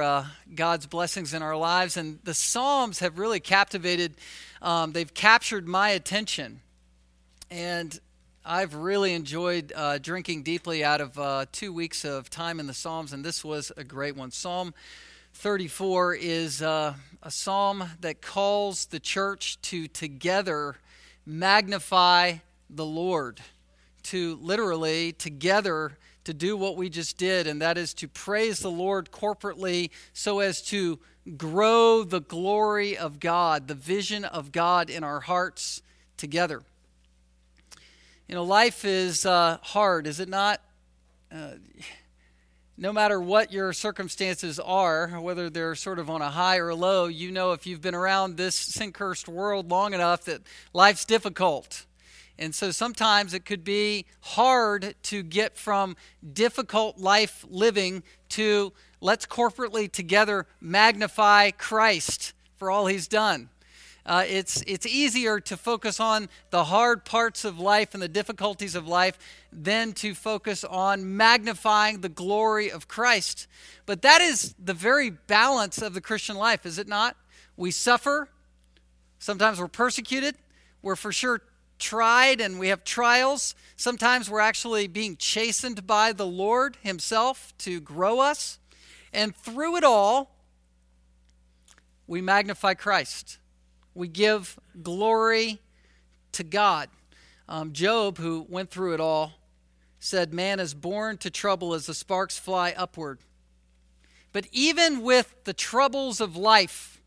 Uh, God's blessings in our lives, and the Psalms have really captivated, um, they've captured my attention. And I've really enjoyed uh, drinking deeply out of uh, two weeks of time in the Psalms, and this was a great one. Psalm 34 is uh, a psalm that calls the church to together magnify the Lord, to literally together to do what we just did, and that is to praise the Lord corporately so as to grow the glory of God, the vision of God in our hearts together. You know, life is uh, hard, is it not? Uh, no matter what your circumstances are, whether they're sort of on a high or a low, you know if you've been around this sin cursed world long enough that life's difficult. And so sometimes it could be hard to get from difficult life living to let's corporately together magnify Christ for all he's done. Uh, it's, it's easier to focus on the hard parts of life and the difficulties of life than to focus on magnifying the glory of Christ. But that is the very balance of the Christian life, is it not? We suffer, sometimes we're persecuted, we're for sure tried and we have trials. Sometimes we're actually being chastened by the Lord Himself to grow us. And through it all, we magnify Christ. We give glory to God. Um, Job, who went through it all, said, Man is born to trouble as the sparks fly upward. But even with the troubles of life,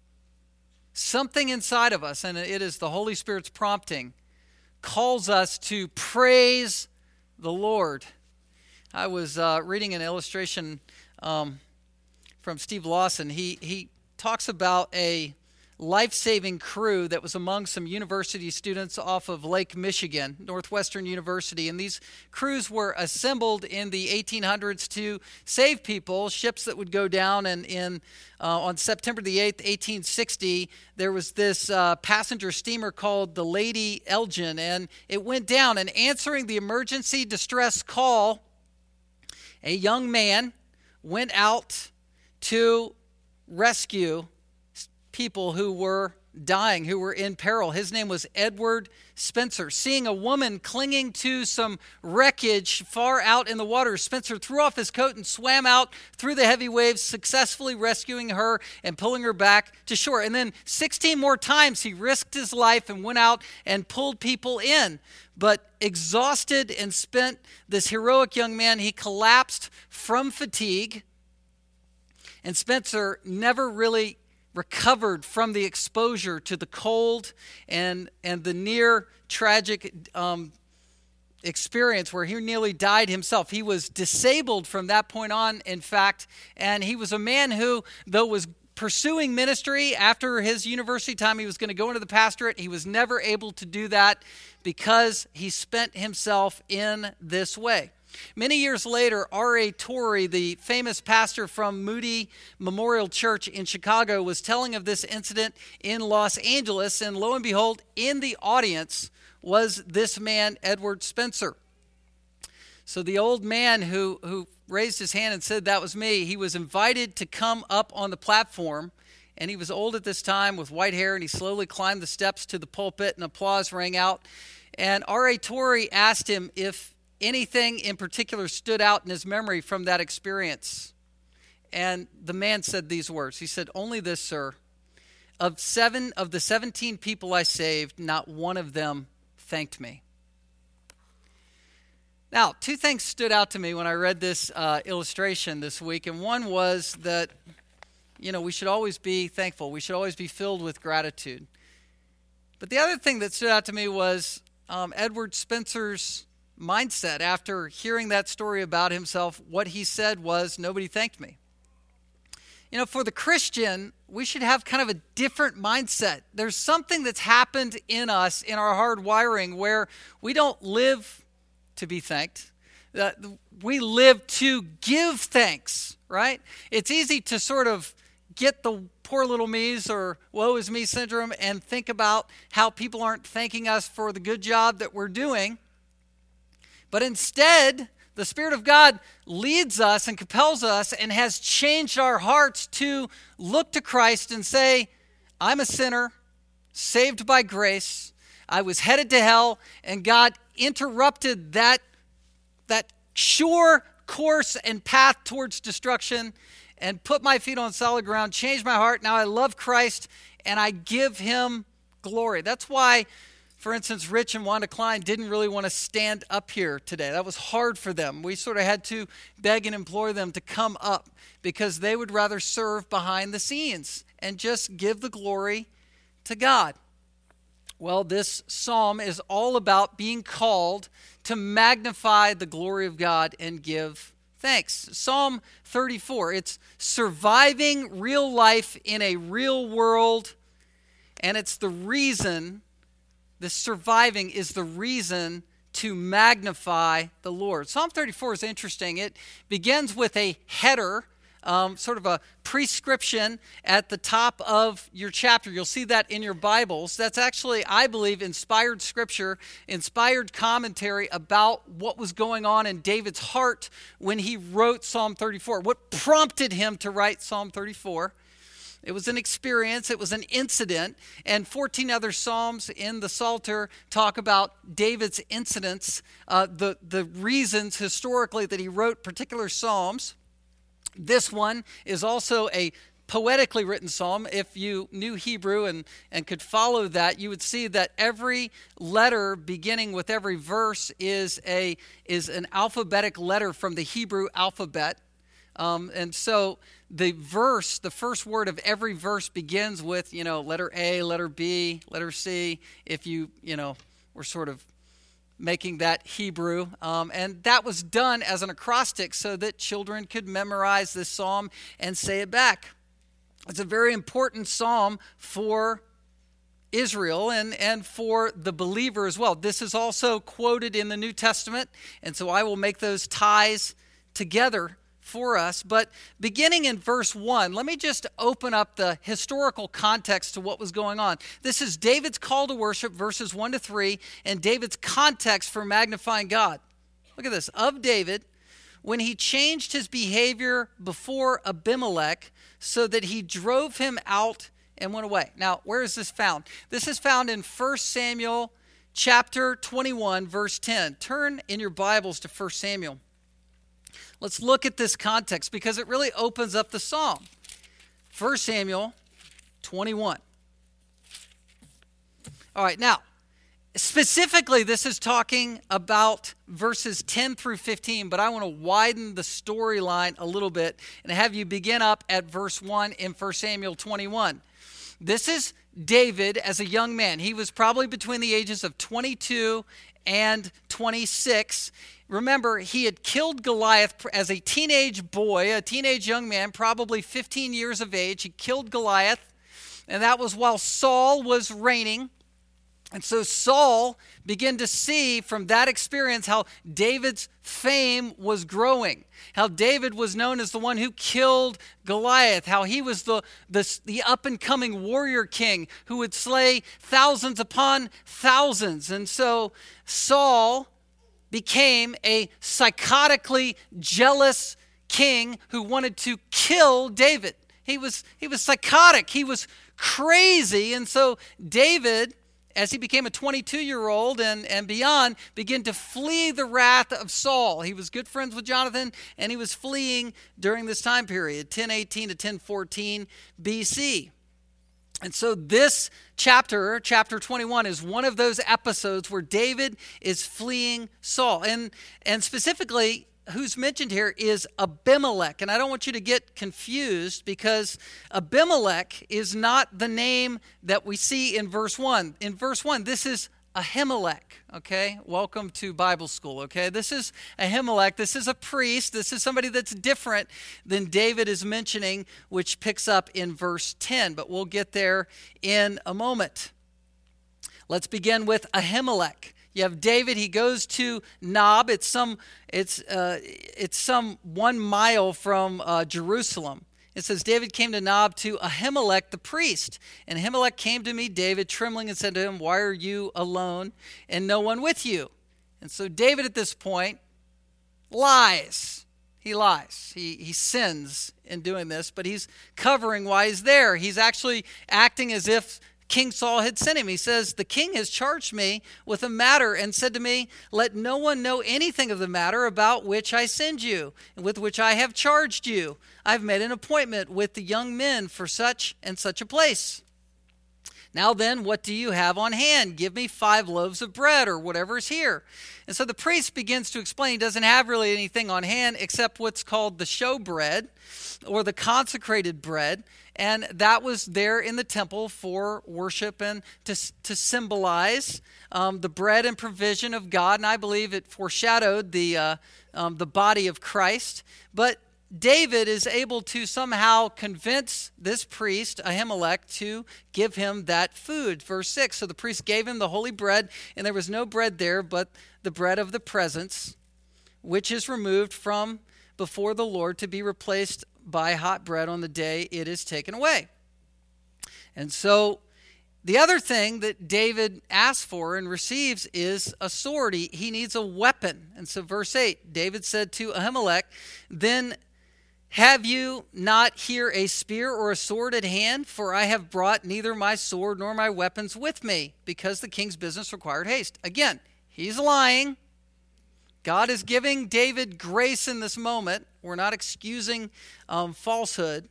something inside of us, and it is the Holy Spirit's prompting, calls us to praise the Lord. I was uh, reading an illustration um, from Steve Lawson. He, he talks about a life saving crew that was among some university students off of Lake Michigan, Northwestern University. And these crews were assembled in the 1800s to save people, ships that would go down. And in, uh, on September the 8th, 1860, there was this uh, passenger steamer called the Lady Elgin, and it went down. And answering the emergency distress call, a young man went out to rescue people who were dying, who were in peril. His name was Edward Spencer. Seeing a woman clinging to some wreckage far out in the water, Spencer threw off his coat and swam out through the heavy waves, successfully rescuing her and pulling her back to shore. And then 16 more times he risked his life and went out and pulled people in. But exhausted and spent, this heroic young man, he collapsed from fatigue. And Spencer never really recovered from the exposure to the cold and, and the near tragic um, experience where he nearly died himself. He was disabled from that point on, in fact, and he was a man who, though was pursuing ministry after his university time, he was going to go into the pastorate. He was never able to do that because he spent himself in this way. Many years later, R.A. Torrey, the famous pastor from Moody Memorial Church in Chicago, was telling of this incident in Los Angeles, and lo and behold, in the audience was this man, Edward Spencer. So the old man who, who raised his hand and said, That was me, he was invited to come up on the platform. And he was old at this time with white hair, and he slowly climbed the steps to the pulpit, and applause rang out. And R.A. Torrey asked him if anything in particular stood out in his memory from that experience. And the man said these words He said, Only this, sir. Of seven of the 17 people I saved, not one of them thanked me. Now, two things stood out to me when I read this uh, illustration this week, and one was that, you know, we should always be thankful. We should always be filled with gratitude. But the other thing that stood out to me was um, Edward Spencer's mindset after hearing that story about himself. What he said was, Nobody thanked me. You know, for the Christian, we should have kind of a different mindset. There's something that's happened in us, in our hard wiring, where we don't live to be thanked. Uh, we live to give thanks, right? It's easy to sort of get the poor little me's or woe is me syndrome and think about how people aren't thanking us for the good job that we're doing. But instead, The Spirit of God leads us and compels us and has changed our hearts to look to Christ and say, I'm a sinner, saved by grace. I was headed to hell, and God interrupted that, that sure course and path towards destruction and put my feet on solid ground, changed my heart. Now I love Christ and I give him glory. That's why for instance, Rich and Wanda Klein didn't really want to stand up here today. That was hard for them. We sort of had to beg and implore them to come up because they would rather serve behind the scenes and just give the glory to God. Well, this psalm is all about being called to magnify the glory of God and give thanks. Psalm 34, it's surviving real life in a real world, and it's the reason the surviving is the reason to magnify the Lord. Psalm 34 is interesting. It begins with a header, um, sort of a prescription at the top of your chapter. You'll see that in your Bibles. That's actually, I believe, inspired scripture, inspired commentary about what was going on in David's heart when he wrote Psalm 34. What prompted him to write Psalm 34? It was an experience, it was an incident, and 14 other Psalms in the Psalter talk about David's incidents, uh, the, the reasons historically that he wrote particular Psalms. This one is also a poetically written psalm. If you knew Hebrew and, and could follow that, you would see that every letter beginning with every verse is, a, is an alphabetic letter from the Hebrew alphabet. Um, and so the verse, the first word of every verse begins with, you know, letter A, letter B, letter C, if you, you know, were sort of making that Hebrew. Um, and that was done as an acrostic so that children could memorize this psalm and say it back. It's a very important psalm for Israel and, and for the believer as well. This is also quoted in the New Testament, and so I will make those ties together for us. But beginning in verse 1, let me just open up the historical context to what was going on. This is David's call to worship, verses 1 to 3, and David's context for magnifying God. Look at this. Of David, when he changed his behavior before Abimelech so that he drove him out and went away. Now, where is this found? This is found in 1 Samuel chapter 21 verse 10. Turn in your Bibles to 1 Samuel. Let's look at this context because it really opens up the psalm. 1 Samuel 21. All right, now, specifically, this is talking about verses 10 through 15, but I want to widen the storyline a little bit and have you begin up at verse 1 in 1 Samuel 21. This is David as a young man. He was probably between the ages of 22 and 26. Remember, he had killed Goliath as a teenage boy, a teenage young man, probably 15 years of age. He killed Goliath, and that was while Saul was reigning. And so Saul began to see from that experience how David's fame was growing, how David was known as the one who killed Goliath, how he was the, the, the up and coming warrior king who would slay thousands upon thousands. And so Saul became a psychotically jealous king who wanted to kill David. He was, he was psychotic, he was crazy. And so David, as he became a 22 year old and, and beyond, began to flee the wrath of Saul. He was good friends with Jonathan, and he was fleeing during this time period, 1018 to 1014 BC. And so, this chapter, chapter 21, is one of those episodes where David is fleeing Saul. And, and specifically, who's mentioned here is Abimelech. And I don't want you to get confused because Abimelech is not the name that we see in verse 1. In verse 1, this is Ahimelech, okay? Welcome to Bible school, okay? This is Ahimelech. This is a priest. This is somebody that's different than David is mentioning, which picks up in verse 10, but we'll get there in a moment. Let's begin with Ahimelech. You have David. He goes to Nob. It's some. It's uh, it's some one mile from uh, Jerusalem. It says, David came to Nob to Ahimelech the priest. And Ahimelech came to meet David, trembling, and said to him, Why are you alone and no one with you? And so David at this point lies. He lies. He, he sins in doing this, but he's covering why he's there. He's actually acting as if King Saul had sent him. He says, The king has charged me with a matter and said to me, Let no one know anything of the matter about which I send you, and with which I have charged you. I've made an appointment with the young men for such and such a place. Now then, what do you have on hand? Give me five loaves of bread or whatever is here. And so the priest begins to explain he doesn't have really anything on hand except what's called the show bread or the consecrated bread. And that was there in the temple for worship and to, to symbolize um, the bread and provision of God. And I believe it foreshadowed the, uh, um, the body of Christ. But David is able to somehow convince this priest, Ahimelech, to give him that food. Verse 6 So the priest gave him the holy bread, and there was no bread there but the bread of the presence, which is removed from before the Lord to be replaced by hot bread on the day it is taken away. And so the other thing that David asks for and receives is a sword. He, he needs a weapon. And so, verse 8 David said to Ahimelech, Then have you not here a spear or a sword at hand? For I have brought neither my sword nor my weapons with me, because the king's business required haste. Again, he's lying. God is giving David grace in this moment. We're not excusing um, falsehood.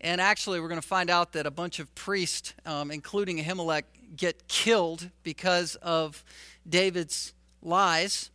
And actually, we're going to find out that a bunch of priests, um, including Ahimelech, get killed because of David's lies.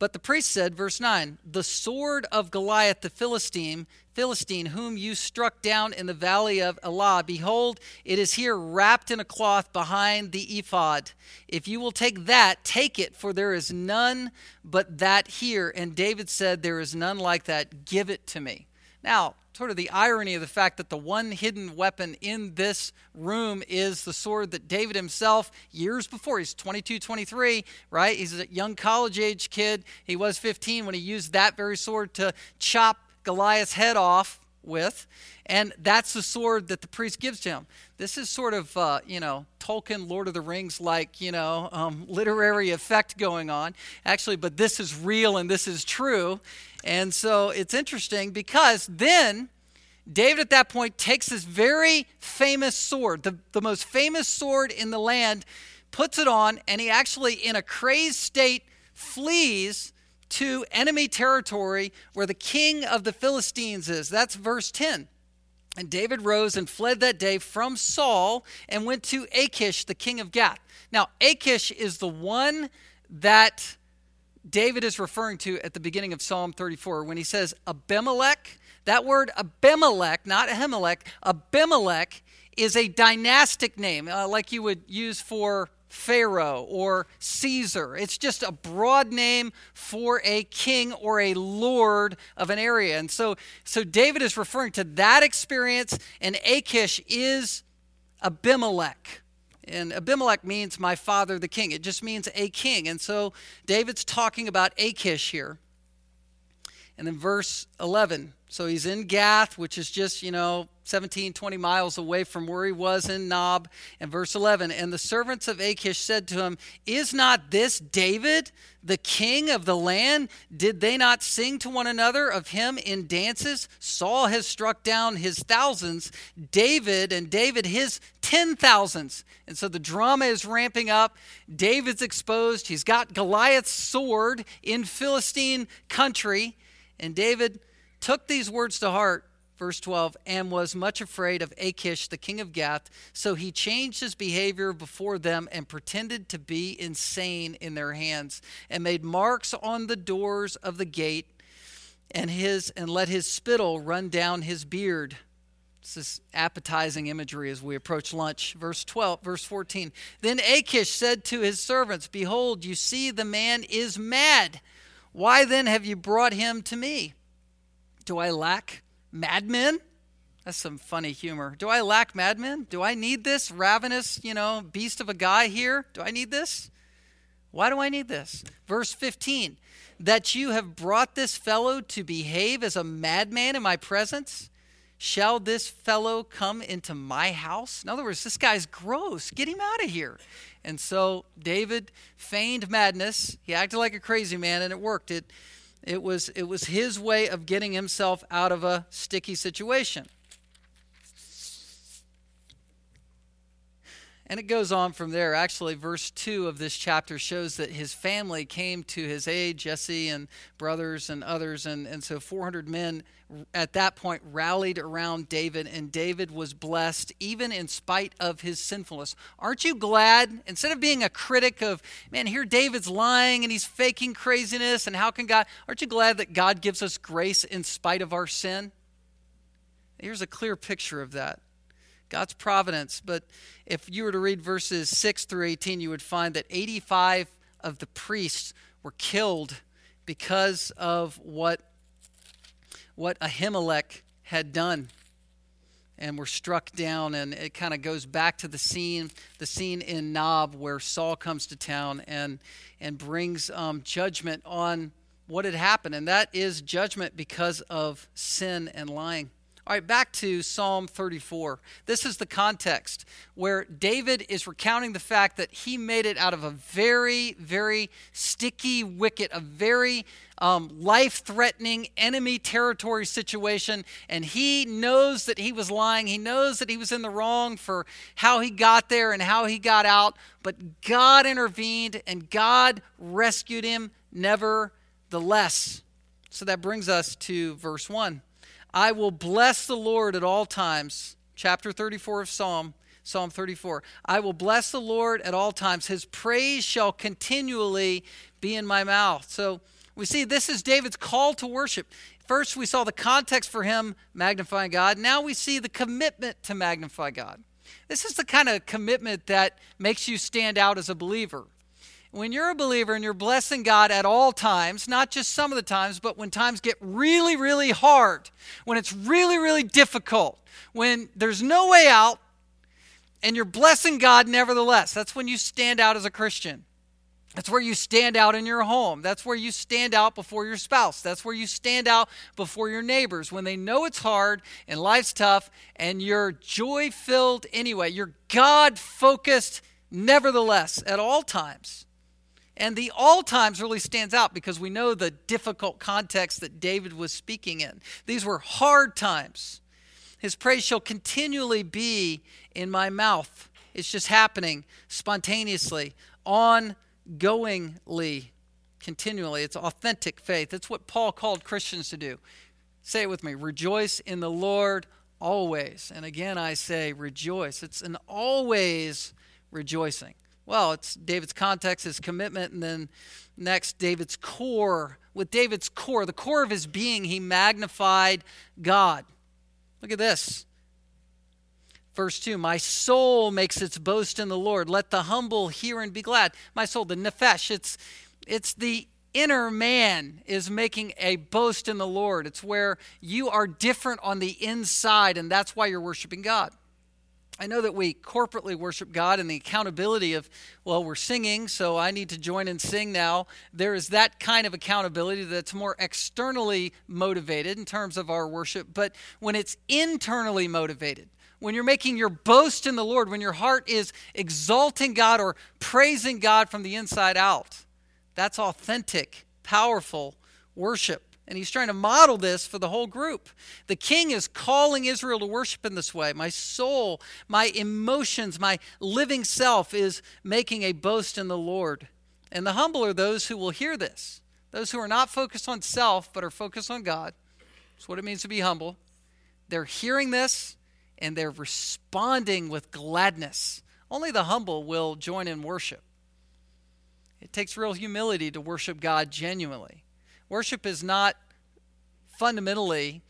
But the priest said, verse 9, the sword of Goliath the Philistine, Philistine, whom you struck down in the valley of Elah, behold, it is here wrapped in a cloth behind the ephod. If you will take that, take it, for there is none but that here. And David said, There is none like that. Give it to me. Now, sort of the irony of the fact that the one hidden weapon in this room is the sword that David himself, years before, he's 22, 23, right? He's a young college age kid. He was 15 when he used that very sword to chop Goliath's head off with. And that's the sword that the priest gives to him. This is sort of, uh, you know, Tolkien, Lord of the Rings like, you know, um, literary effect going on. Actually, but this is real and this is true. And so it's interesting because then David at that point takes this very famous sword, the, the most famous sword in the land, puts it on, and he actually, in a crazed state, flees to enemy territory where the king of the Philistines is. That's verse 10. And David rose and fled that day from Saul and went to Achish, the king of Gath. Now, Achish is the one that David is referring to at the beginning of Psalm 34 when he says, Abimelech. That word Abimelech, not Ahimelech, Abimelech is a dynastic name, uh, like you would use for Pharaoh or Caesar. It's just a broad name for a king or a lord of an area. And so, so David is referring to that experience, and Achish is Abimelech. And Abimelech means my father, the king. It just means a king. And so David's talking about Achish here. And then verse 11. So he's in Gath, which is just, you know, 17, 20 miles away from where he was in Nob. And verse 11, and the servants of Achish said to him, Is not this David, the king of the land? Did they not sing to one another of him in dances? Saul has struck down his thousands, David and David his ten thousands. And so the drama is ramping up. David's exposed. He's got Goliath's sword in Philistine country. And David took these words to heart, verse 12, and was much afraid of Achish, the king of Gath. So he changed his behavior before them and pretended to be insane in their hands, and made marks on the doors of the gate, and his and let his spittle run down his beard. This is appetizing imagery as we approach lunch. Verse 12, verse 14. Then Achish said to his servants, Behold, you see the man is mad. Why then have you brought him to me? Do I lack madmen? That's some funny humor. Do I lack madmen? Do I need this ravenous, you know, beast of a guy here? Do I need this? Why do I need this? Verse 15 that you have brought this fellow to behave as a madman in my presence? Shall this fellow come into my house? In other words, this guy's gross. Get him out of here. And so David feigned madness. He acted like a crazy man, and it worked. It, it, was, it was his way of getting himself out of a sticky situation. And it goes on from there. Actually, verse 2 of this chapter shows that his family came to his aid, Jesse and brothers and others. And, and so 400 men at that point rallied around David, and David was blessed even in spite of his sinfulness. Aren't you glad? Instead of being a critic of, man, here David's lying and he's faking craziness, and how can God, aren't you glad that God gives us grace in spite of our sin? Here's a clear picture of that. God's providence. But if you were to read verses 6 through 18, you would find that 85 of the priests were killed because of what, what Ahimelech had done and were struck down. And it kind of goes back to the scene the scene in nob where saul comes to town and and brings um, judgment on what had happened. And that is judgment because of sin and lying all right, back to Psalm 34. This is the context where David is recounting the fact that he made it out of a very, very sticky wicket, a very um, life threatening enemy territory situation. And he knows that he was lying. He knows that he was in the wrong for how he got there and how he got out. But God intervened and God rescued him nevertheless. So that brings us to verse 1. I will bless the Lord at all times. Chapter 34 of Psalm, Psalm 34. I will bless the Lord at all times. His praise shall continually be in my mouth. So we see this is David's call to worship. First, we saw the context for him magnifying God. Now we see the commitment to magnify God. This is the kind of commitment that makes you stand out as a believer when you're a believer and you're blessing God at all times, not just some of the times, but when times get really, really hard, when it's really, really difficult, when there's no way out, and you're blessing God nevertheless, that's when you stand out as a Christian. That's where you stand out in your home. That's where you stand out before your spouse. That's where you stand out before your neighbors when they know it's hard and life's tough and you're joy filled anyway. You're God focused nevertheless at all times. And the all times really stands out because we know the difficult context that David was speaking in. These were hard times. His praise shall continually be in my mouth. It's just happening spontaneously, ongoingly, continually. It's authentic faith. It's what Paul called Christians to do. Say it with me rejoice in the Lord always. And again, I say rejoice. It's an always rejoicing. Well, it's David's context, his commitment, and then next, David's core. With David's core, the core of his being, he magnified God. Look at this. Verse 2 My soul makes its boast in the Lord. Let the humble hear and be glad. My soul, the nephesh, it's, it's the inner man is making a boast in the Lord. It's where you are different on the inside, and that's why you're worshiping God. I know that we corporately worship God and the accountability of, well, we're singing, so I need to join and sing now. There is that kind of accountability that's more externally motivated in terms of our worship. But when it's internally motivated, when you're making your boast in the Lord, when your heart is exalting God or praising God from the inside out, that's authentic, powerful worship. And he's trying to model this for the whole group. The king is calling Israel to worship in this way. My soul, my emotions, my living self is making a boast in the Lord. And the humble are those who will hear this. Those who are not focused on self, but are focused on God. That's what it means to be humble. They're hearing this and they're responding with gladness. Only the humble will join in worship. It takes real humility to worship God genuinely. Worship is not fundamentally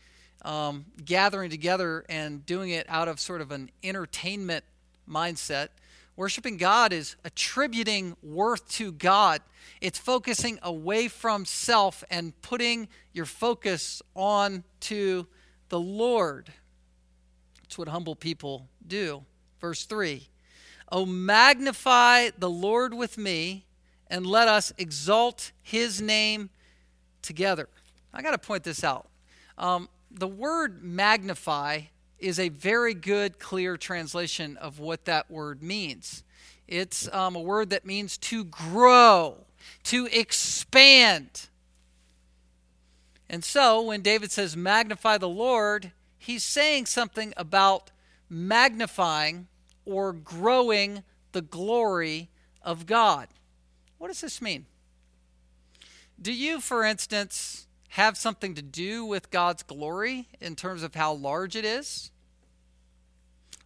um, gathering together and doing it out of sort of an entertainment mindset. Worshiping God is attributing worth to God. It's focusing away from self and putting your focus on to the Lord. That's what humble people do. Verse 3 Oh, magnify the Lord with me, and let us exalt his name together. I got to point this out. Um, the word magnify is a very good, clear translation of what that word means. It's um, a word that means to grow, to expand. And so when David says magnify the Lord, he's saying something about magnifying or growing the glory of God. What does this mean? Do you, for instance, have something to do with God's glory in terms of how large it is?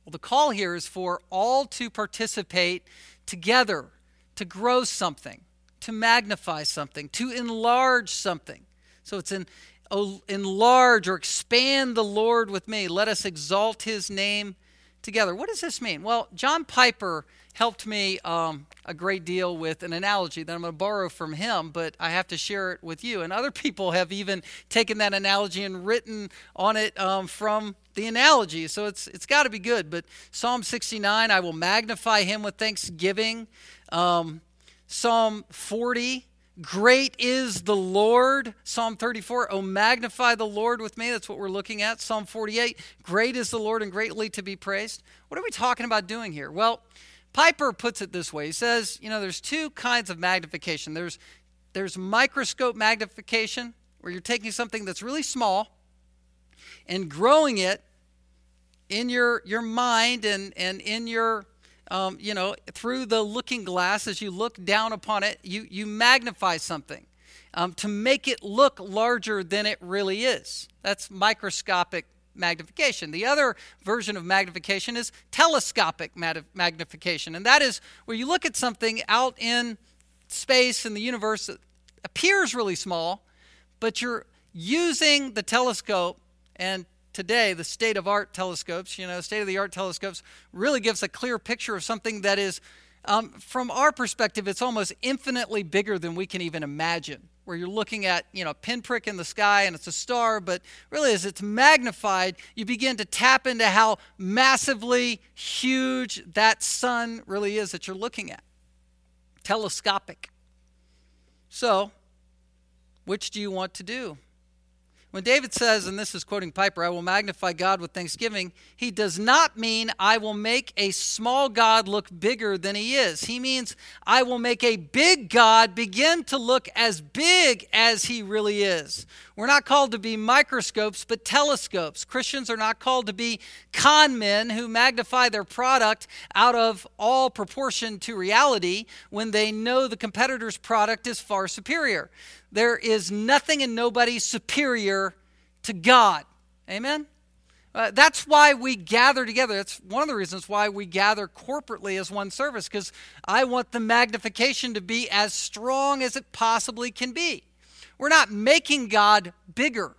Well, the call here is for all to participate together to grow something, to magnify something, to enlarge something. So it's in oh, enlarge or expand the Lord with me. Let us exalt his name together. What does this mean? Well, John Piper helped me um, a great deal with an analogy that I'm going to borrow from him, but I have to share it with you. And other people have even taken that analogy and written on it um, from the analogy. So it's it's got to be good. But Psalm 69, I will magnify him with thanksgiving. Um, Psalm 40, Great is the Lord. Psalm 34, oh, magnify the Lord with me. That's what we're looking at. Psalm 48, great is the Lord and greatly to be praised. What are we talking about doing here? Well, Piper puts it this way. He says, you know, there's two kinds of magnification. There's there's microscope magnification, where you're taking something that's really small and growing it in your your mind and and in your um, you know through the looking glass as you look down upon it you you magnify something um, to make it look larger than it really is that's microscopic magnification. The other version of magnification is telescopic magnification, and that is where you look at something out in space in the universe that appears really small, but you're using the telescope and today the state of art telescopes you know state of the art telescopes really gives a clear picture of something that is um, from our perspective it's almost infinitely bigger than we can even imagine where you're looking at, you know, a pinprick in the sky and it's a star, but really as it's magnified, you begin to tap into how massively huge that sun really is that you're looking at. Telescopic. So, which do you want to do? When David says, and this is quoting Piper, I will magnify God with thanksgiving, he does not mean I will make a small God look bigger than he is. He means I will make a big God begin to look as big as he really is. We're not called to be microscopes, but telescopes. Christians are not called to be con men who magnify their product out of all proportion to reality when they know the competitor's product is far superior. There is nothing and nobody superior to God. Amen? Uh, that's why we gather together. That's one of the reasons why we gather corporately as one service, because I want the magnification to be as strong as it possibly can be. We're not making God bigger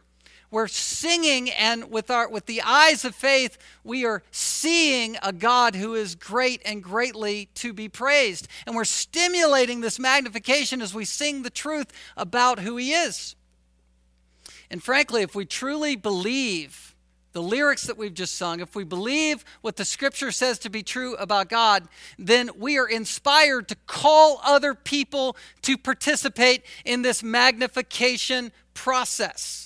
we're singing and with our with the eyes of faith we are seeing a god who is great and greatly to be praised and we're stimulating this magnification as we sing the truth about who he is and frankly if we truly believe the lyrics that we've just sung, if we believe what the scripture says to be true about God, then we are inspired to call other people to participate in this magnification process.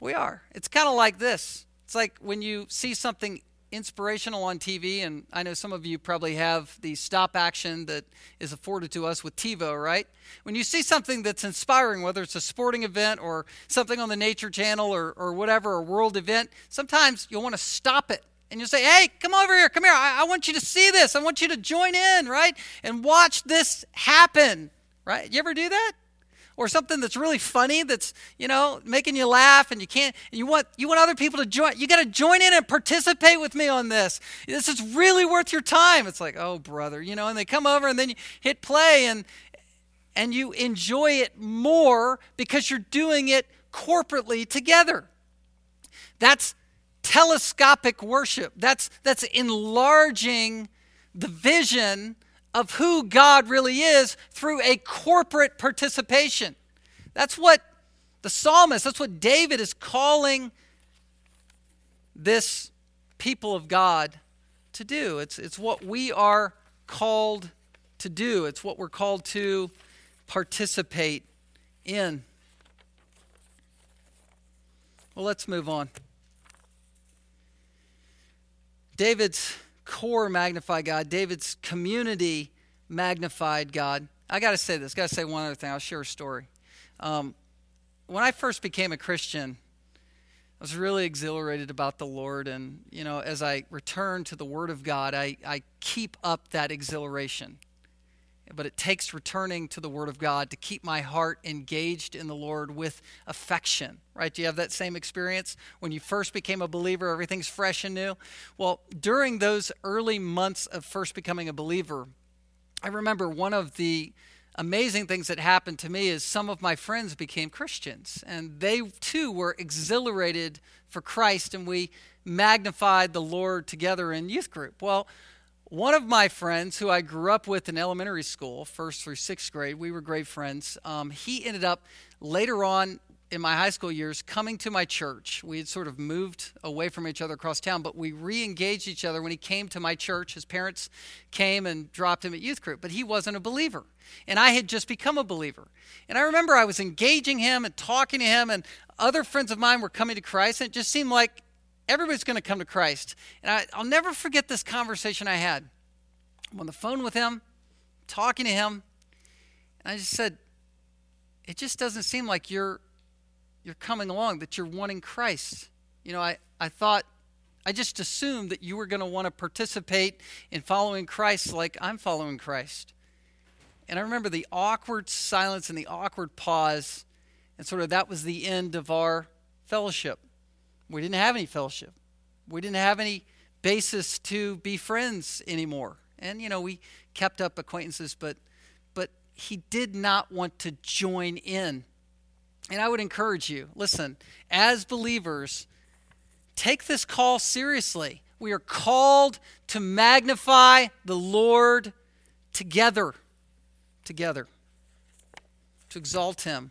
We are. It's kind of like this. It's like when you see something inspirational on TV, and I know some of you probably have the stop action that is afforded to us with TiVo, right? When you see something that's inspiring, whether it's a sporting event or something on the Nature Channel or, or whatever, a world event, sometimes you'll want to stop it and you'll say, hey, come over here, come here. I, I want you to see this. I want you to join in, right? And watch this happen, right? You ever do that? Or something that's really funny that's you know making you laugh and you can't you want you want other people to join you got to join in and participate with me on this. This is really worth your time. It's like oh brother you know and they come over and then you hit play and and you enjoy it more because you're doing it corporately together. That's telescopic worship. That's that's enlarging the vision of who God really is through a corporate participation. That's what the psalmist, that's what David is calling this people of God to do. It's, it's what we are called to do, it's what we're called to participate in. Well, let's move on. David's core magnified God, David's community magnified God. I got to say this, got to say one other thing. I'll share a story. Um, when I first became a Christian, I was really exhilarated about the Lord. And, you know, as I return to the Word of God, I, I keep up that exhilaration but it takes returning to the Word of God to keep my heart engaged in the Lord with affection, right? Do you have that same experience? When you first became a believer, everything's fresh and new? Well, during those early months of first becoming a believer, I remember one of the amazing things that happened to me is some of my friends became Christians, and they too were exhilarated for Christ, and we magnified the Lord together in youth group. Well, one of my friends who I grew up with in elementary school, first through sixth grade, we were great friends. Um, he ended up later on in my high school years coming to my church. We had sort of moved away from each other across town, but we re engaged each other when he came to my church. His parents came and dropped him at youth group, but he wasn't a believer. And I had just become a believer. And I remember I was engaging him and talking to him, and other friends of mine were coming to Christ, and it just seemed like everybody's going to come to Christ. And I, I'll never forget this conversation I had. I'm on the phone with him, talking to him, and I just said, It just doesn't seem like you're you're coming along, that you're wanting Christ. You know, I, I thought I just assumed that you were going to want to participate in following Christ like I'm following Christ. And I remember the awkward silence and the awkward pause, and sort of that was the end of our fellowship. We didn't have any fellowship. We didn't have any basis to be friends anymore. And you know, we kept up acquaintances, but but he did not want to join in. And I would encourage you, listen, as believers, take this call seriously. We are called to magnify the Lord together. Together. To exalt him.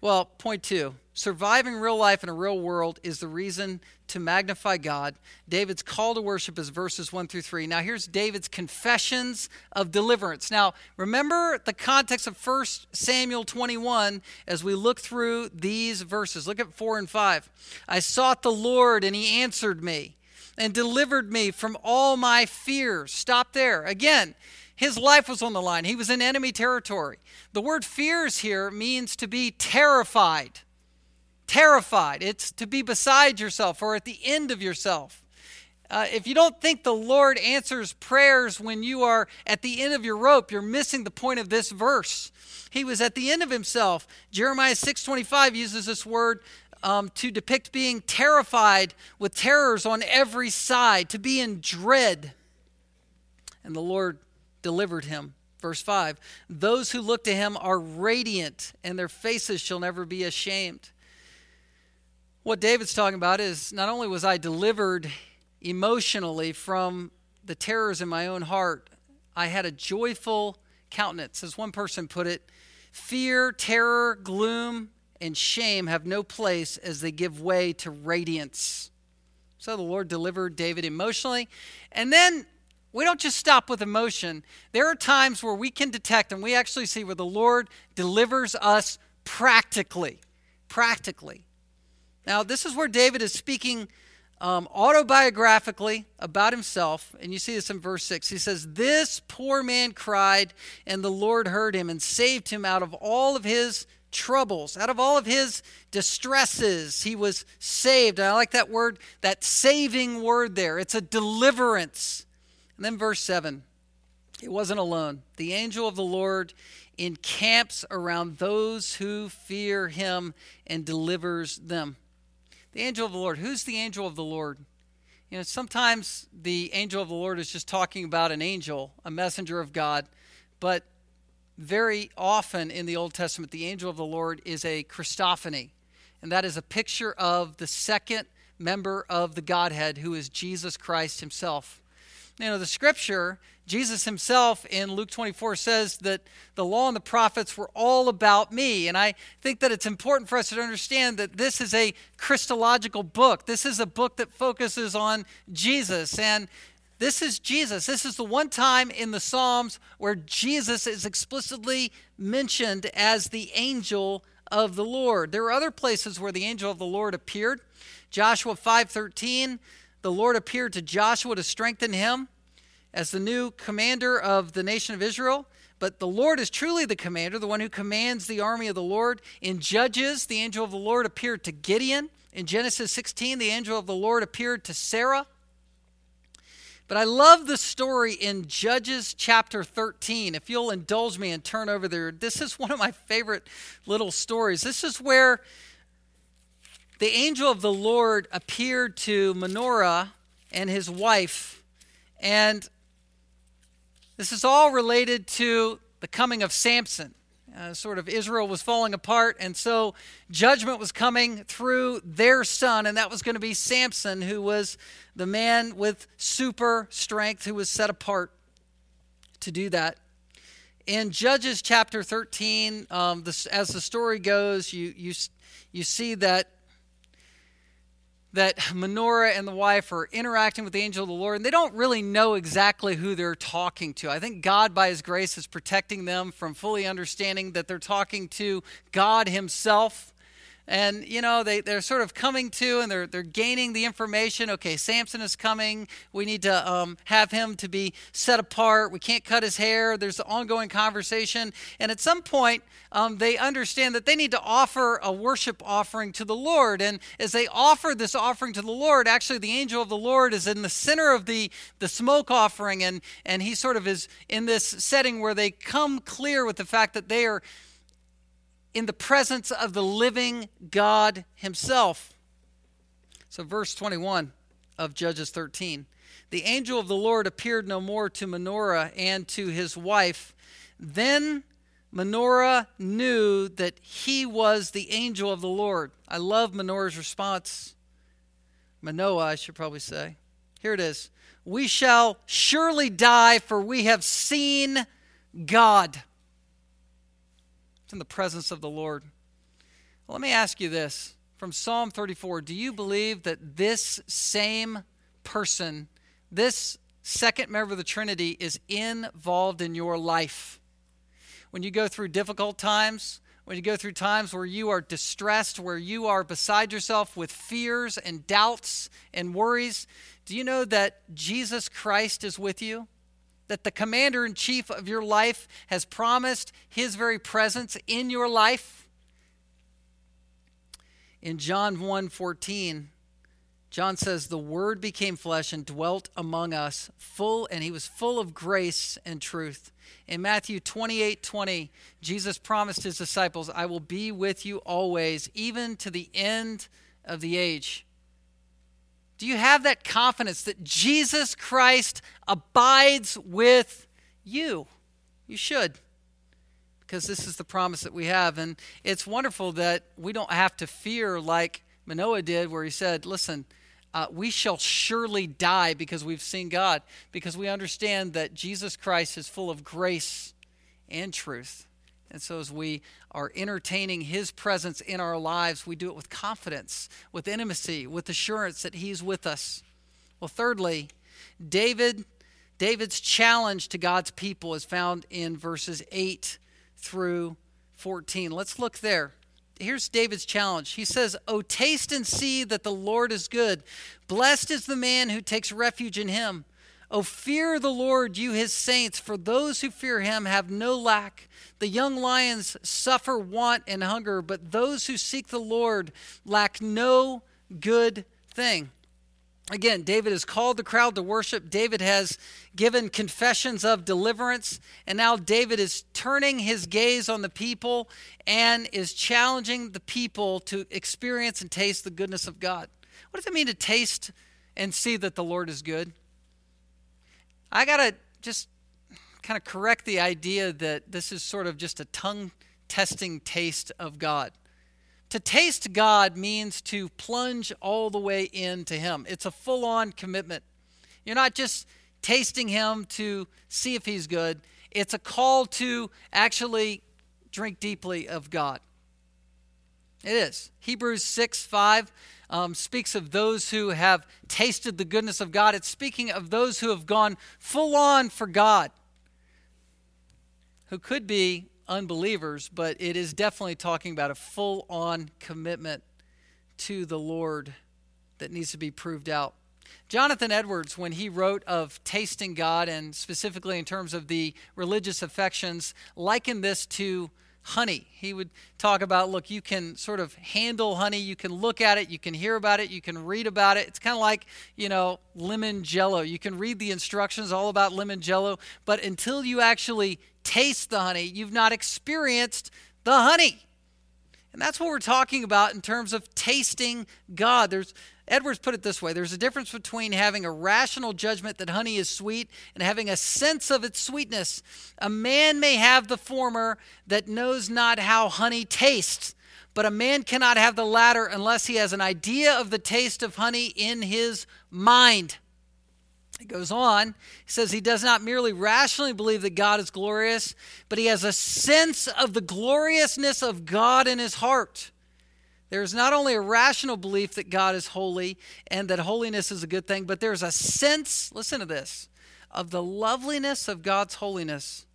Well, point two surviving real life in a real world is the reason to magnify God. David's call to worship is verses 1 through 3. Now, here's David's confessions of deliverance. Now, remember the context of 1 Samuel 21 as we look through these verses. Look at 4 and 5. I sought the Lord, and he answered me and delivered me from all my fears. Stop there. Again, his life was on the line. He was in enemy territory. The word fears here means to be terrified. Terrified. It's to be beside yourself or at the end of yourself. Uh, if you don't think the Lord answers prayers when you are at the end of your rope, you're missing the point of this verse. He was at the end of himself. Jeremiah 6:25 uses this word um, to depict being terrified with terrors on every side, to be in dread. And the Lord delivered him. Verse 5 Those who look to him are radiant, and their faces shall never be ashamed. What David's talking about is not only was I delivered emotionally from the terrors in my own heart, I had a joyful countenance. As one person put it, fear, terror, gloom, and shame have no place as they give way to radiance. So the Lord delivered David emotionally. And then we don't just stop with emotion. There are times where we can detect and we actually see where the Lord delivers us practically. Practically. Now, this is where David is speaking um, autobiographically about himself. And you see this in verse 6. He says, This poor man cried, and the Lord heard him and saved him out of all of his troubles, out of all of his distresses. He was saved. And I like that word, that saving word there. It's a deliverance. And then verse 7 it wasn't alone. The angel of the Lord encamps around those who fear him and delivers them. The angel of the Lord. Who's the angel of the Lord? You know, sometimes the angel of the Lord is just talking about an angel, a messenger of God, but very often in the Old Testament, the angel of the Lord is a Christophany, and that is a picture of the second member of the Godhead, who is Jesus Christ himself you know, the scripture, Jesus himself in Luke 24 says that the law and the prophets were all about me. And I think that it's important for us to understand that this is a Christological book. This is a book that focuses on Jesus. And this is Jesus. This is the one time in the Psalms where Jesus is explicitly mentioned as the angel of the Lord. There are other places where the angel of the Lord appeared. Joshua 5:13, the Lord appeared to Joshua to strengthen him as the new commander of the nation of Israel. But the Lord is truly the commander, the one who commands the army of the Lord. In Judges, the angel of the Lord appeared to Gideon. In Genesis 16, the angel of the Lord appeared to Sarah. But I love the story in Judges chapter 13. If you'll indulge me and turn over there, this is one of my favorite little stories. This is where the angel of the Lord appeared to Manoah and his wife. And this is all related to the coming of Samson. Uh, sort of Israel was falling apart, and so judgment was coming through their son, and that was going to be Samson, who was the man with super strength who was set apart to do that. In Judges chapter 13, um, this, as the story goes, you, you, you see that that Manoah and the wife are interacting with the angel of the Lord, and they don't really know exactly who they're talking to. I think God, by His grace, is protecting them from fully understanding that they're talking to God Himself and you know they, they're sort of coming to and they're, they're gaining the information. Okay samson is coming. We need to um, have him to be set apart. We can't cut his hair. There's the ongoing conversation. And at some point um, they understand that they need to offer a worship offering to the lord. And as they offer this offering to the lord actually the angel of the lord is in the center of the, the smoke offering. And, and he sort of is in this setting where they come clear with the fact that they are in the presence of the living God Himself. So, verse 21 of Judges 13 The angel of the Lord appeared no more to Manoah and to his wife. Then Manoah knew that he was the angel of the Lord. I love Manoah's response. Manoah, I should probably say. Here it is We shall surely die, for we have seen God in the presence of the Lord. Well, let me ask you this from Psalm 34 Do you believe that this same person, this second member of the Trinity, is involved in your life? When you go through difficult times, when you go through times where you are distressed, where you are beside yourself with fears and doubts and worries, do you know that Jesus Christ is with you? That the commander in chief of your life has promised his very presence in your life. In John 1:14, John says the word became flesh and dwelt among us, full and he was full of grace and truth. In Matthew 28 20, Jesus promised his disciples, I will be with you always, even to the end of the age. Do you have that confidence that Jesus Christ abides with you? You should, because this is the promise that we have. And it's wonderful that we don't have to fear like Manoah did, where he said, Listen, uh, we shall surely die because we've seen God, because we understand that Jesus Christ is full of grace and truth. And so, as we are entertaining His presence in our lives, we do it with confidence, with intimacy, with assurance that He's with us. Well, thirdly, David, David's challenge to God's people is found in verses 8 through 14. Let's look there. Here's David's challenge. He says, Oh, taste and see that the Lord is good. Blessed is the man who takes refuge in him. Oh, fear the Lord, you his saints, for those who fear him have no lack. The young lions suffer want and hunger, but those who seek the Lord lack no good thing. Again, David has called the crowd to worship. David has given confessions of deliverance. And now David is turning his gaze on the people and is challenging the people to experience and taste the goodness of God. What does it mean to taste and see that the Lord is good? I got to just kind of correct the idea that this is sort of just a tongue testing taste of God. To taste God means to plunge all the way into Him, it's a full on commitment. You're not just tasting Him to see if He's good, it's a call to actually drink deeply of God. It is. Hebrews 6 5 um, speaks of those who have tasted the goodness of God. It's speaking of those who have gone full on for God who could be unbelievers, but it is definitely talking about a full on commitment to the Lord that needs to be proved out. Jonathan Edwards, when he wrote of tasting God, and specifically in terms of the religious affections, likened this to honey. He would talk about look, you can sort of handle honey, you can look at it, you can hear about it, you can read about it. It's kind of like, you know, lemon jello. You can read the instructions all about lemon jello, but until you actually taste the honey, you've not experienced the honey. And that's what we're talking about in terms of tasting God. There's Edwards put it this way there's a difference between having a rational judgment that honey is sweet and having a sense of its sweetness. A man may have the former that knows not how honey tastes, but a man cannot have the latter unless he has an idea of the taste of honey in his mind. It goes on. He says he does not merely rationally believe that God is glorious, but he has a sense of the gloriousness of God in his heart. There's not only a rational belief that God is holy and that holiness is a good thing, but there's a sense, listen to this, of the loveliness of God's holiness.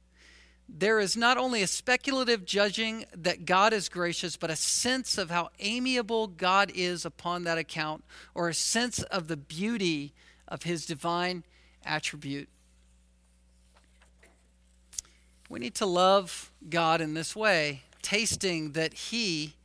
There is not only a speculative judging that God is gracious, but a sense of how amiable God is upon that account, or a sense of the beauty of his divine attribute. We need to love God in this way, tasting that he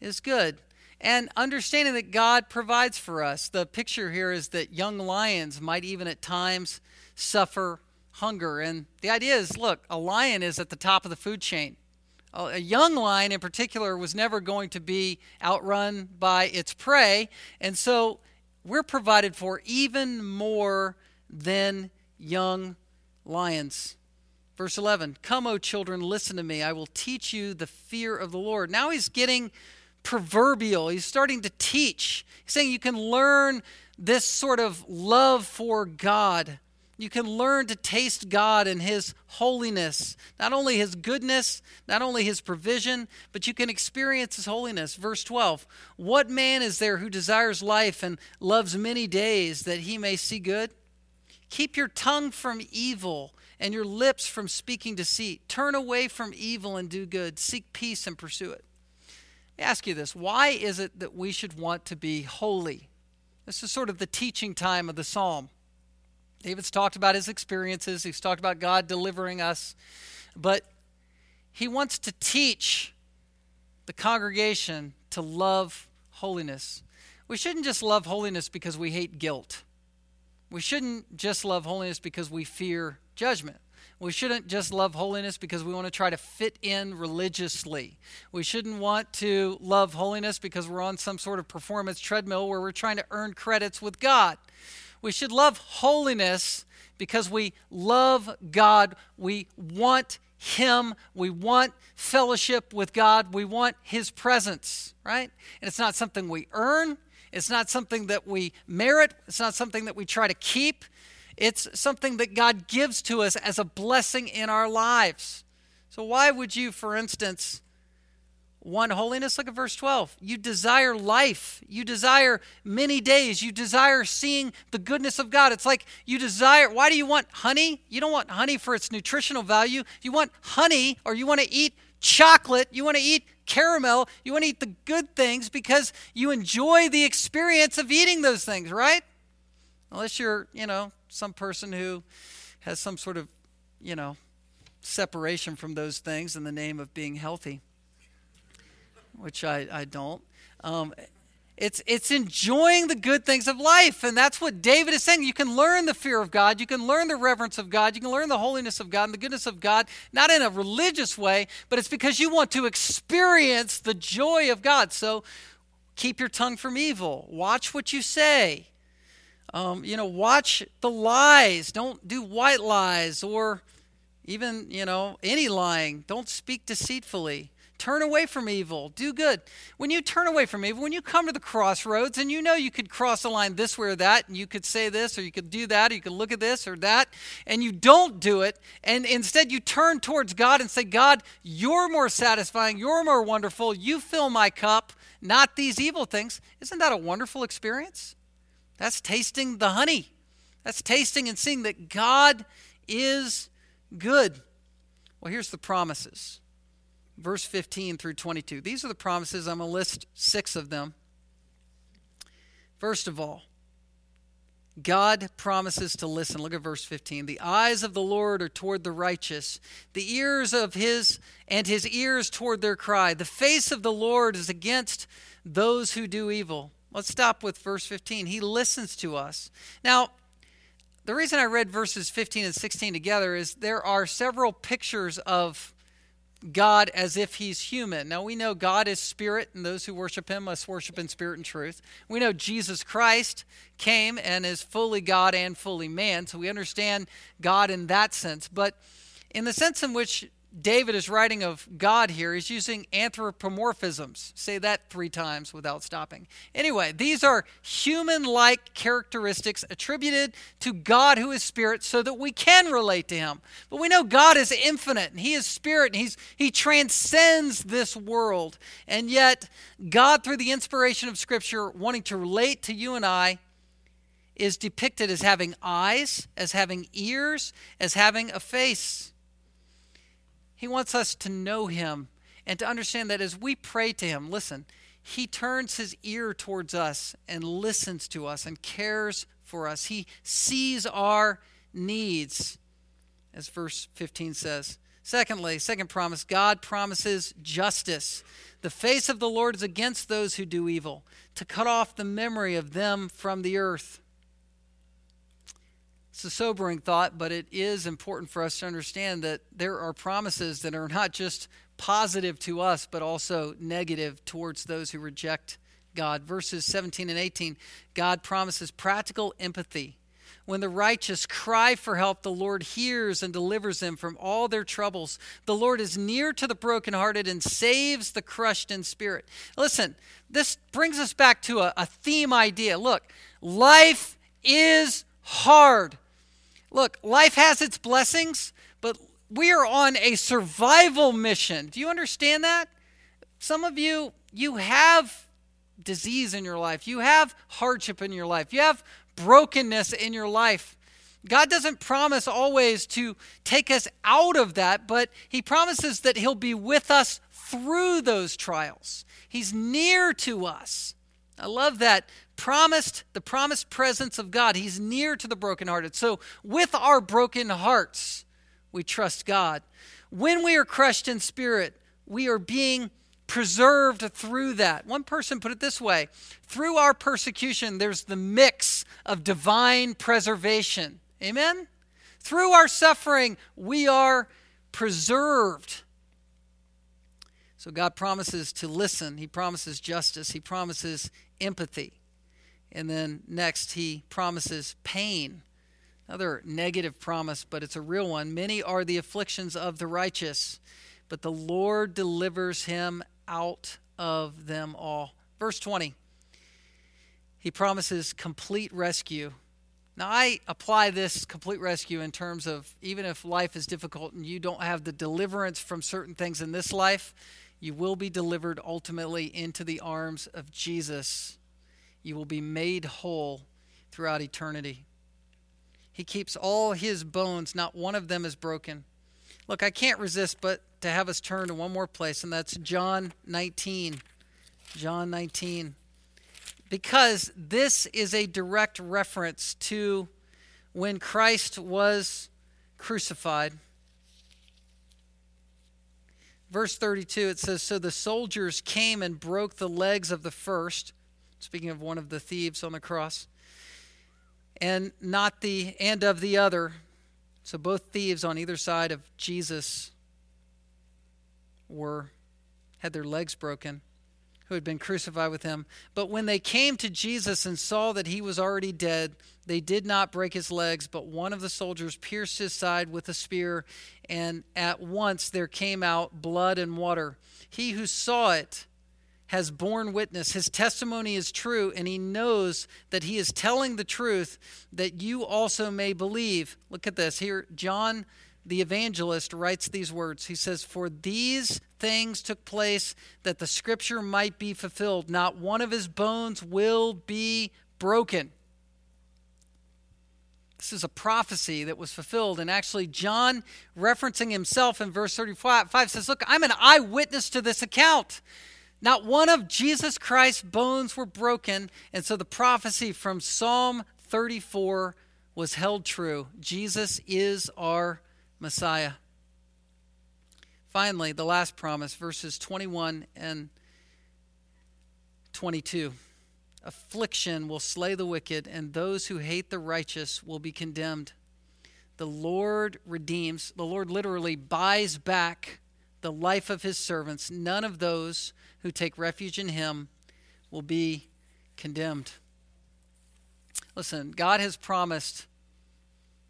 is good. And understanding that God provides for us. The picture here is that young lions might even at times suffer hunger. And the idea is look, a lion is at the top of the food chain. A young lion, in particular, was never going to be outrun by its prey. And so we're provided for even more than young lions. Verse 11 Come, O children, listen to me. I will teach you the fear of the Lord. Now he's getting proverbial. He's starting to teach. He's saying you can learn this sort of love for God. You can learn to taste God and His holiness, not only His goodness, not only His provision, but you can experience His holiness. Verse 12 What man is there who desires life and loves many days that he may see good? Keep your tongue from evil and your lips from speaking deceit. Turn away from evil and do good. Seek peace and pursue it ask you this why is it that we should want to be holy? This is sort of the teaching time of the psalm. David's talked about his experiences, he's talked about God delivering us, but he wants to teach the congregation to love holiness. We shouldn't just love holiness because we hate guilt. We shouldn't just love holiness because we fear judgment. We shouldn't just love holiness because we want to try to fit in religiously. We shouldn't want to love holiness because we're on some sort of performance treadmill where we're trying to earn credits with God. We should love holiness because we love God. We want Him. We want fellowship with God. We want His presence, right? And it's not something we earn. It's not something that we merit. It's not something that we try to keep. It's something that God gives to us as a blessing in our lives. So, why would you, for instance, want holiness? Look at verse 12. You desire life. You desire many days. You desire seeing the goodness of God. It's like you desire, why do you want honey? You don't want honey for its nutritional value. You want honey, or you want to eat chocolate. You want to eat caramel. You want to eat the good things because you enjoy the experience of eating those things, right? Unless you're, you know, some person who has some sort of, you know, separation from those things in the name of being healthy, which I, I don't. Um, it's, it's enjoying the good things of life. And that's what David is saying. You can learn the fear of God. You can learn the reverence of God. You can learn the holiness of God and the goodness of God, not in a religious way, but it's because you want to experience the joy of God. So keep your tongue from evil. Watch what you say. Um, you know, watch the lies. Don't do white lies or even, you know, any lying. Don't speak deceitfully. Turn away from evil. Do good. When you turn away from evil, when you come to the crossroads and you know you could cross a line this way or that, and you could say this or you could do that, or you could look at this or that, and you don't do it, and instead you turn towards God and say, God, you're more satisfying, you're more wonderful, you fill my cup, not these evil things. Isn't that a wonderful experience? That's tasting the honey. That's tasting and seeing that God is good. Well, here's the promises. verse 15 through 22. These are the promises. I'm going to list six of them. First of all, God promises to listen. Look at verse 15. The eyes of the Lord are toward the righteous, the ears of his and his ears toward their cry. The face of the Lord is against those who do evil. Let's stop with verse 15. He listens to us. Now, the reason I read verses 15 and 16 together is there are several pictures of God as if he's human. Now we know God is spirit, and those who worship him must worship in spirit and truth. We know Jesus Christ came and is fully God and fully man, so we understand God in that sense. But in the sense in which David is writing of God here. He's using anthropomorphisms. Say that three times without stopping. Anyway, these are human like characteristics attributed to God who is spirit so that we can relate to him. But we know God is infinite and he is spirit and he's, he transcends this world. And yet, God, through the inspiration of Scripture, wanting to relate to you and I, is depicted as having eyes, as having ears, as having a face. He wants us to know Him and to understand that as we pray to Him, listen, He turns His ear towards us and listens to us and cares for us. He sees our needs, as verse 15 says. Secondly, second promise, God promises justice. The face of the Lord is against those who do evil, to cut off the memory of them from the earth. It's a sobering thought, but it is important for us to understand that there are promises that are not just positive to us, but also negative towards those who reject God. Verses 17 and 18 God promises practical empathy. When the righteous cry for help, the Lord hears and delivers them from all their troubles. The Lord is near to the brokenhearted and saves the crushed in spirit. Listen, this brings us back to a, a theme idea. Look, life is hard. Look, life has its blessings, but we are on a survival mission. Do you understand that? Some of you, you have disease in your life, you have hardship in your life, you have brokenness in your life. God doesn't promise always to take us out of that, but He promises that He'll be with us through those trials. He's near to us. I love that promised, the promised presence of God. He's near to the brokenhearted. So, with our broken hearts, we trust God. When we are crushed in spirit, we are being preserved through that. One person put it this way through our persecution, there's the mix of divine preservation. Amen? Through our suffering, we are preserved. So God promises to listen, He promises justice, He promises empathy. And then next, he promises pain. Another negative promise, but it's a real one. Many are the afflictions of the righteous, but the Lord delivers him out of them all. Verse 20, he promises complete rescue. Now, I apply this complete rescue in terms of even if life is difficult and you don't have the deliverance from certain things in this life, you will be delivered ultimately into the arms of Jesus you will be made whole throughout eternity. He keeps all his bones, not one of them is broken. Look, I can't resist but to have us turn to one more place, and that's John 19. John 19. Because this is a direct reference to when Christ was crucified. Verse 32, it says So the soldiers came and broke the legs of the first speaking of one of the thieves on the cross, and not the and of the other. So both thieves on either side of Jesus were had their legs broken who had been crucified with him. But when they came to Jesus and saw that he was already dead, they did not break his legs, but one of the soldiers pierced his side with a spear, and at once there came out blood and water. He who saw it has borne witness. His testimony is true, and he knows that he is telling the truth that you also may believe. Look at this. Here, John the evangelist writes these words. He says, For these things took place that the scripture might be fulfilled. Not one of his bones will be broken. This is a prophecy that was fulfilled. And actually, John, referencing himself in verse 35, says, Look, I'm an eyewitness to this account. Not one of Jesus Christ's bones were broken. And so the prophecy from Psalm 34 was held true. Jesus is our Messiah. Finally, the last promise, verses 21 and 22. Affliction will slay the wicked, and those who hate the righteous will be condemned. The Lord redeems, the Lord literally buys back the life of his servants. None of those who take refuge in him will be condemned. Listen, God has promised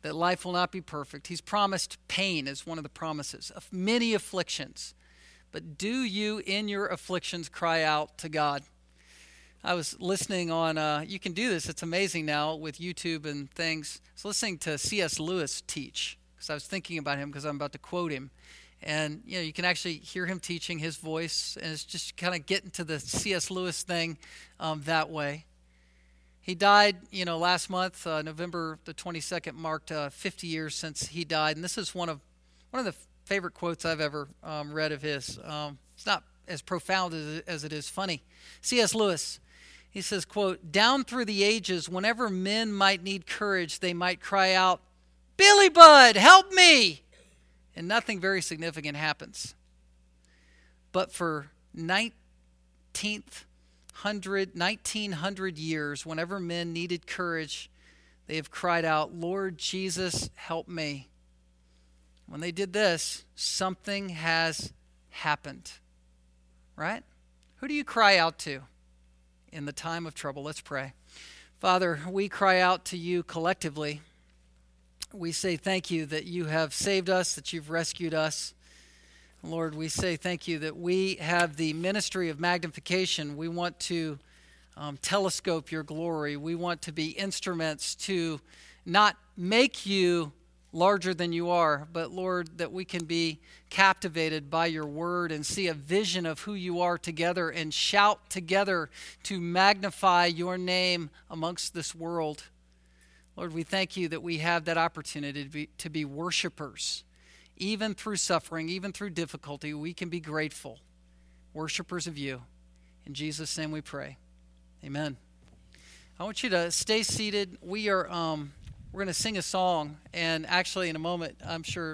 that life will not be perfect. He's promised pain as one of the promises of many afflictions. But do you, in your afflictions, cry out to God? I was listening on, uh, you can do this, it's amazing now with YouTube and things. I was listening to C.S. Lewis teach because I was thinking about him because I'm about to quote him. And, you know, you can actually hear him teaching his voice, and it's just kind of getting to the C.S. Lewis thing um, that way. He died, you know, last month, uh, November the 22nd, marked uh, 50 years since he died. And this is one of one of the favorite quotes I've ever um, read of his. Um, it's not as profound as, as it is funny. C.S. Lewis he says, quote, Down through the ages, whenever men might need courage, they might cry out, Billy Bud, help me! And nothing very significant happens. But for 19th, 100, 1900 years, whenever men needed courage, they have cried out, Lord Jesus, help me. When they did this, something has happened. Right? Who do you cry out to? in the time of trouble. Let's pray. Father, we cry out to you collectively. We say thank you that you have saved us, that you've rescued us. Lord, we say thank you that we have the ministry of magnification. We want to um, telescope your glory. We want to be instruments to not make you larger than you are, but Lord, that we can be captivated by your word and see a vision of who you are together and shout together to magnify your name amongst this world. Lord, we thank you that we have that opportunity to be, to be worshipers. Even through suffering, even through difficulty, we can be grateful. Worshipers of you. In Jesus' name we pray. Amen. I want you to stay seated. We are. Um, we're going to sing a song, and actually, in a moment, I'm sure